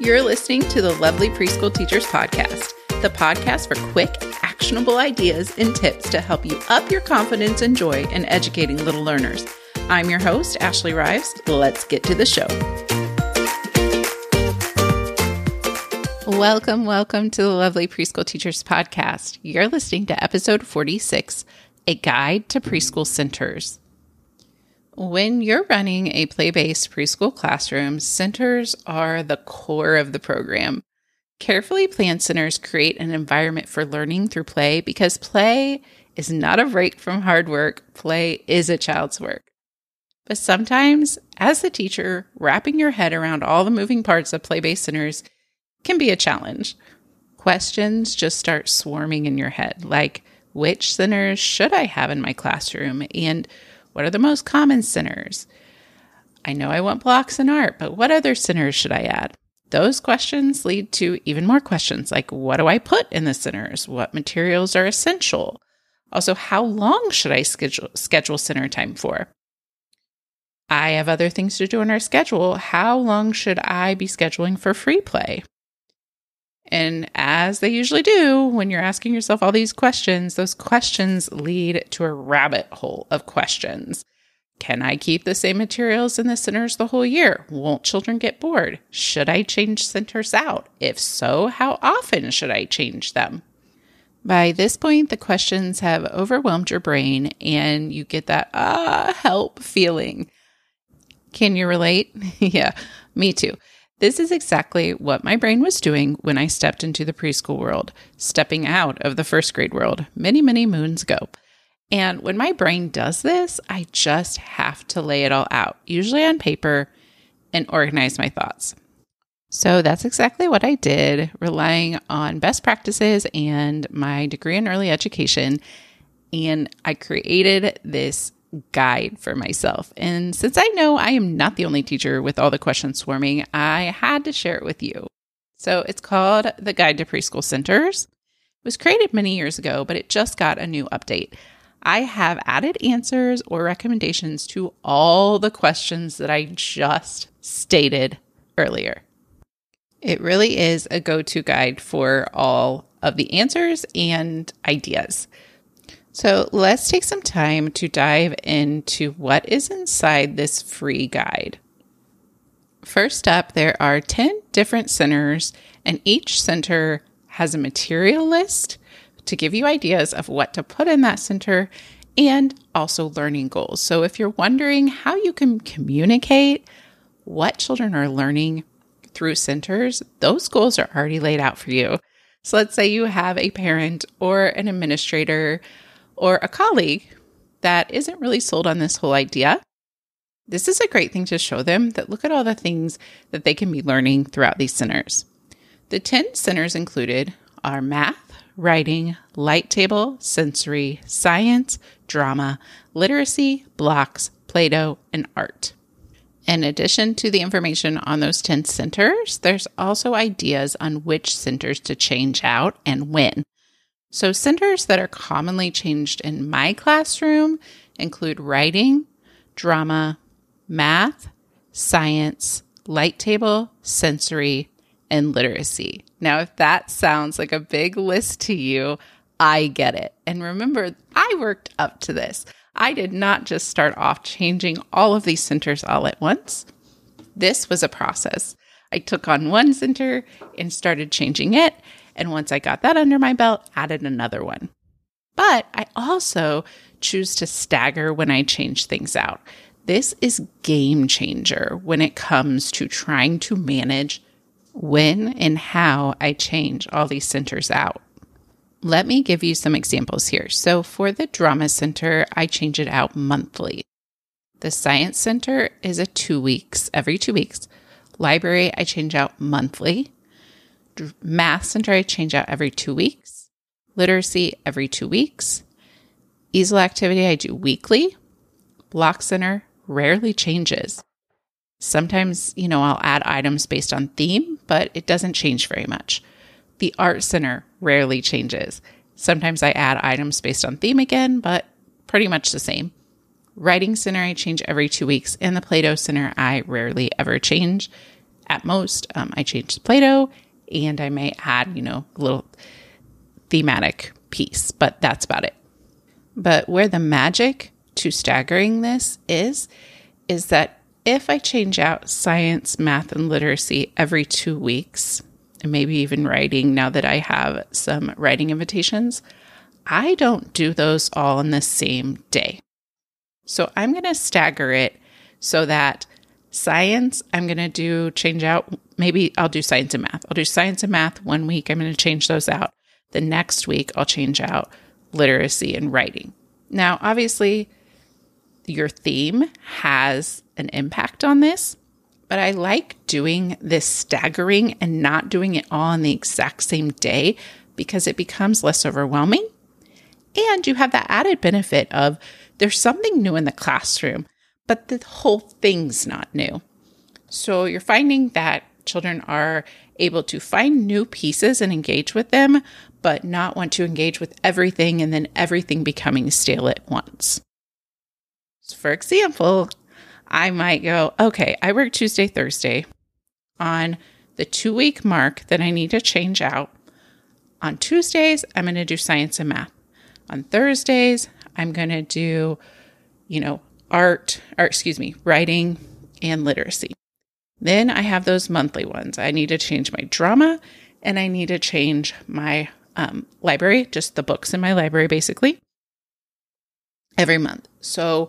You're listening to the Lovely Preschool Teachers Podcast, the podcast for quick, actionable ideas and tips to help you up your confidence and joy in educating little learners. I'm your host, Ashley Rivas. Let's get to the show. Welcome, welcome to the Lovely Preschool Teachers Podcast. You're listening to episode 46 A Guide to Preschool Centers. When you're running a play based preschool classroom, centers are the core of the program. Carefully planned centers create an environment for learning through play because play is not a break from hard work, play is a child's work. But sometimes, as the teacher, wrapping your head around all the moving parts of play based centers can be a challenge. Questions just start swarming in your head, like which centers should I have in my classroom? And what are the most common centers? I know I want blocks and art, but what other centers should I add? Those questions lead to even more questions like what do I put in the centers? What materials are essential? Also, how long should I schedule, schedule center time for? I have other things to do in our schedule. How long should I be scheduling for free play? And as they usually do, when you're asking yourself all these questions, those questions lead to a rabbit hole of questions. Can I keep the same materials in the centers the whole year? Won't children get bored? Should I change centers out? If so, how often should I change them? By this point, the questions have overwhelmed your brain and you get that, ah, help feeling. Can you relate? yeah, me too. This is exactly what my brain was doing when I stepped into the preschool world, stepping out of the first grade world many, many moons ago. And when my brain does this, I just have to lay it all out, usually on paper, and organize my thoughts. So that's exactly what I did, relying on best practices and my degree in early education. And I created this guide for myself. And since I know I am not the only teacher with all the questions swarming, I had to share it with you. So it's called The Guide to Preschool Centers. It was created many years ago, but it just got a new update. I have added answers or recommendations to all the questions that I just stated earlier. It really is a go to guide for all of the answers and ideas. So let's take some time to dive into what is inside this free guide. First up, there are 10 different centers, and each center has a material list to give you ideas of what to put in that center and also learning goals. So if you're wondering how you can communicate what children are learning through centers, those goals are already laid out for you. So let's say you have a parent or an administrator or a colleague that isn't really sold on this whole idea, this is a great thing to show them that look at all the things that they can be learning throughout these centers. The 10 centers included are math, writing, light table, sensory, science, drama, literacy, blocks, Play Doh, and art. In addition to the information on those 10 centers, there's also ideas on which centers to change out and when. So, centers that are commonly changed in my classroom include writing, drama, math, science, light table, sensory, and literacy. Now, if that sounds like a big list to you, I get it. And remember, I worked up to this. I did not just start off changing all of these centers all at once. This was a process. I took on one center and started changing it. And once I got that under my belt, added another one. But I also choose to stagger when I change things out. This is game changer when it comes to trying to manage when and how I change all these centers out. Let me give you some examples here. So, for the drama center, I change it out monthly. The science center is a two weeks, every two weeks. Library, I change out monthly. Math center, I change out every two weeks. Literacy, every two weeks. Easel activity, I do weekly. Block center rarely changes. Sometimes, you know, I'll add items based on theme, but it doesn't change very much. The art center rarely changes. Sometimes I add items based on theme again, but pretty much the same. Writing center, I change every two weeks, and the Play Doh center, I rarely ever change. At most, um, I change the Play Doh, and I may add, you know, a little thematic piece, but that's about it. But where the magic to staggering this is, is that if I change out science, math, and literacy every two weeks, and maybe even writing now that I have some writing invitations, I don't do those all in the same day. So I'm going to stagger it so that science, I'm going to do change out. Maybe I'll do science and math. I'll do science and math one week. I'm going to change those out. The next week, I'll change out literacy and writing. Now, obviously, your theme has an impact on this, but I like doing this staggering and not doing it all on the exact same day because it becomes less overwhelming. And you have that added benefit of there's something new in the classroom, but the whole thing's not new. So you're finding that children are able to find new pieces and engage with them, but not want to engage with everything and then everything becoming stale at once. For example, I might go, okay, I work Tuesday, Thursday on the two week mark that I need to change out. On Tuesdays, I'm going to do science and math. On Thursdays, I'm going to do, you know, art, or excuse me, writing and literacy. Then I have those monthly ones. I need to change my drama and I need to change my um, library, just the books in my library, basically, every month. So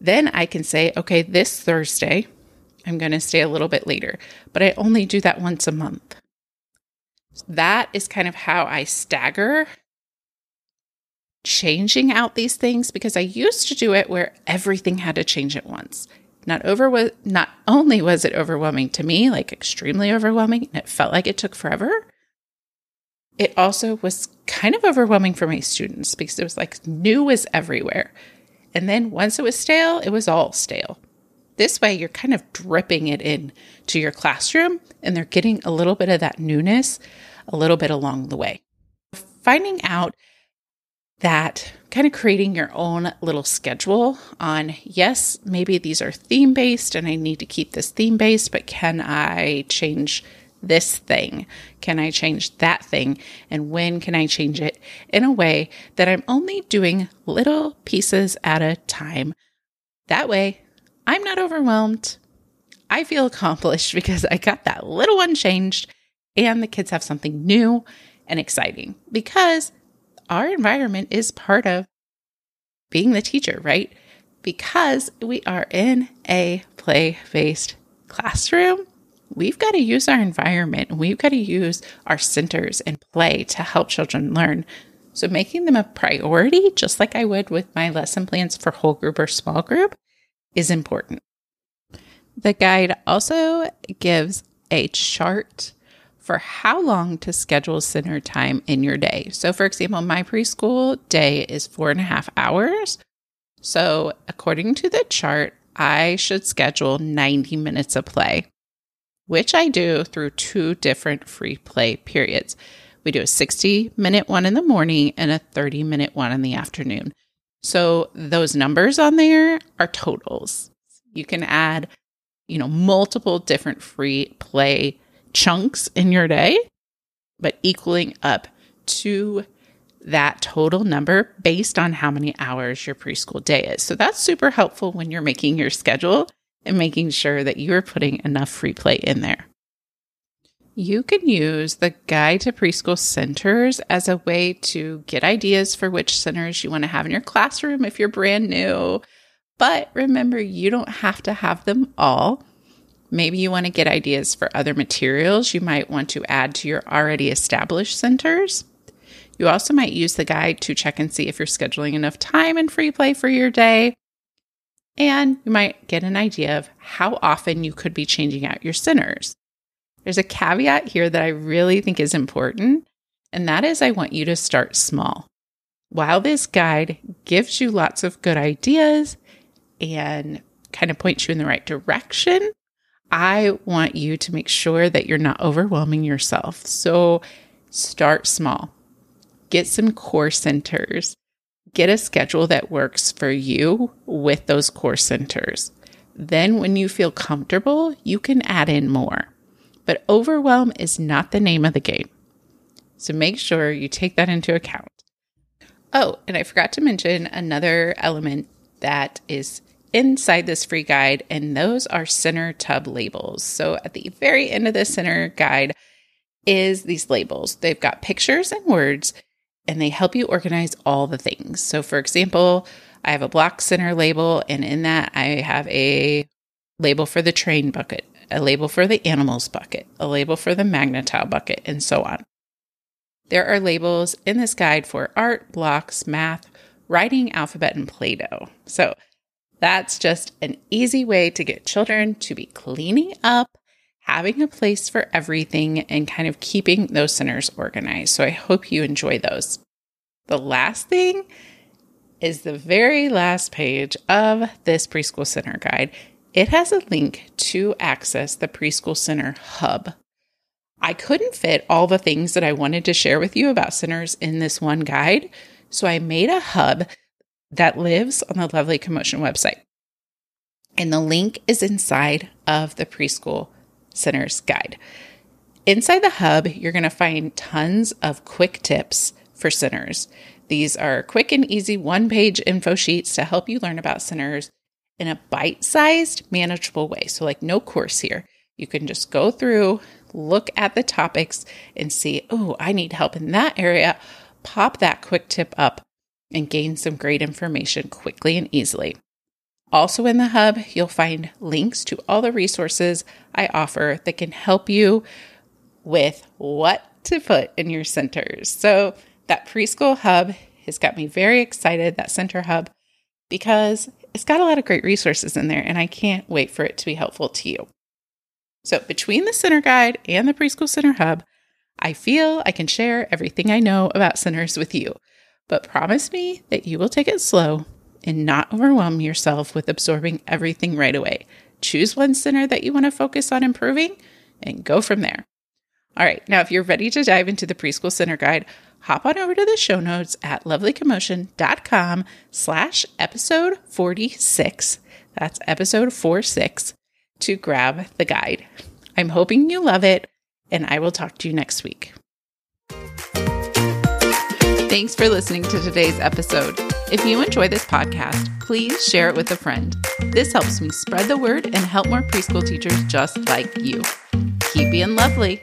then I can say, okay, this Thursday, I'm going to stay a little bit later, but I only do that once a month. That is kind of how I stagger changing out these things because I used to do it where everything had to change at once. Not over not only was it overwhelming to me, like extremely overwhelming, and it felt like it took forever. It also was kind of overwhelming for my students because it was like new was everywhere. And then once it was stale, it was all stale. This way, you're kind of dripping it in to your classroom and they're getting a little bit of that newness a little bit along the way. Finding out that kind of creating your own little schedule on yes, maybe these are theme based and I need to keep this theme based, but can I change this thing? Can I change that thing? And when can I change it in a way that I'm only doing little pieces at a time? That way, I'm not overwhelmed. I feel accomplished because I got that little one changed and the kids have something new and exciting because our environment is part of being the teacher, right? Because we are in a play based classroom we've got to use our environment. We've got to use our centers and play to help children learn. So, making them a priority, just like I would with my lesson plans for whole group or small group, is important. The guide also gives a chart for how long to schedule center time in your day. So, for example, my preschool day is four and a half hours. So, according to the chart, I should schedule 90 minutes of play which I do through two different free play periods. We do a 60 minute one in the morning and a 30 minute one in the afternoon. So those numbers on there are totals. You can add, you know, multiple different free play chunks in your day, but equaling up to that total number based on how many hours your preschool day is. So that's super helpful when you're making your schedule and making sure that you're putting enough free play in there. You can use the Guide to Preschool Centers as a way to get ideas for which centers you want to have in your classroom if you're brand new. But remember, you don't have to have them all. Maybe you want to get ideas for other materials you might want to add to your already established centers. You also might use the guide to check and see if you're scheduling enough time and free play for your day and you might get an idea of how often you could be changing out your centers. There's a caveat here that I really think is important, and that is I want you to start small. While this guide gives you lots of good ideas and kind of points you in the right direction, I want you to make sure that you're not overwhelming yourself. So start small, get some core centers, get a schedule that works for you with those core centers. Then, when you feel comfortable, you can add in more. But overwhelm is not the name of the game. So make sure you take that into account. Oh, and I forgot to mention another element that is inside this free guide, and those are center tub labels. So at the very end of the center guide is these labels. They've got pictures and words, and they help you organize all the things. So, for example, I have a block center label, and in that, I have a label for the train bucket, a label for the animals bucket, a label for the Magna-Tile bucket, and so on. There are labels in this guide for art, blocks, math, writing, alphabet, and Play Doh. So, that's just an easy way to get children to be cleaning up, having a place for everything, and kind of keeping those centers organized. So I hope you enjoy those. The last thing is the very last page of this preschool center guide. It has a link to access the preschool center hub. I couldn't fit all the things that I wanted to share with you about centers in this one guide, so I made a hub that lives on the Lovely Commotion website. And the link is inside of the preschool center's guide. Inside the hub, you're going to find tons of quick tips for centers. These are quick and easy one page info sheets to help you learn about centers in a bite sized, manageable way. So, like, no course here. You can just go through, look at the topics, and see, oh, I need help in that area. Pop that quick tip up and gain some great information quickly and easily. Also, in the hub, you'll find links to all the resources I offer that can help you with what to put in your centers. So, that preschool hub has got me very excited, that center hub, because it's got a lot of great resources in there, and I can't wait for it to be helpful to you. So, between the center guide and the preschool center hub, I feel I can share everything I know about centers with you but promise me that you will take it slow and not overwhelm yourself with absorbing everything right away. Choose one center that you want to focus on improving and go from there. All right, now if you're ready to dive into the preschool center guide, hop on over to the show notes at lovelycommotion.com slash episode 46. That's episode 46 to grab the guide. I'm hoping you love it, and I will talk to you next week. Thanks for listening to today's episode. If you enjoy this podcast, please share it with a friend. This helps me spread the word and help more preschool teachers just like you. Keep being lovely.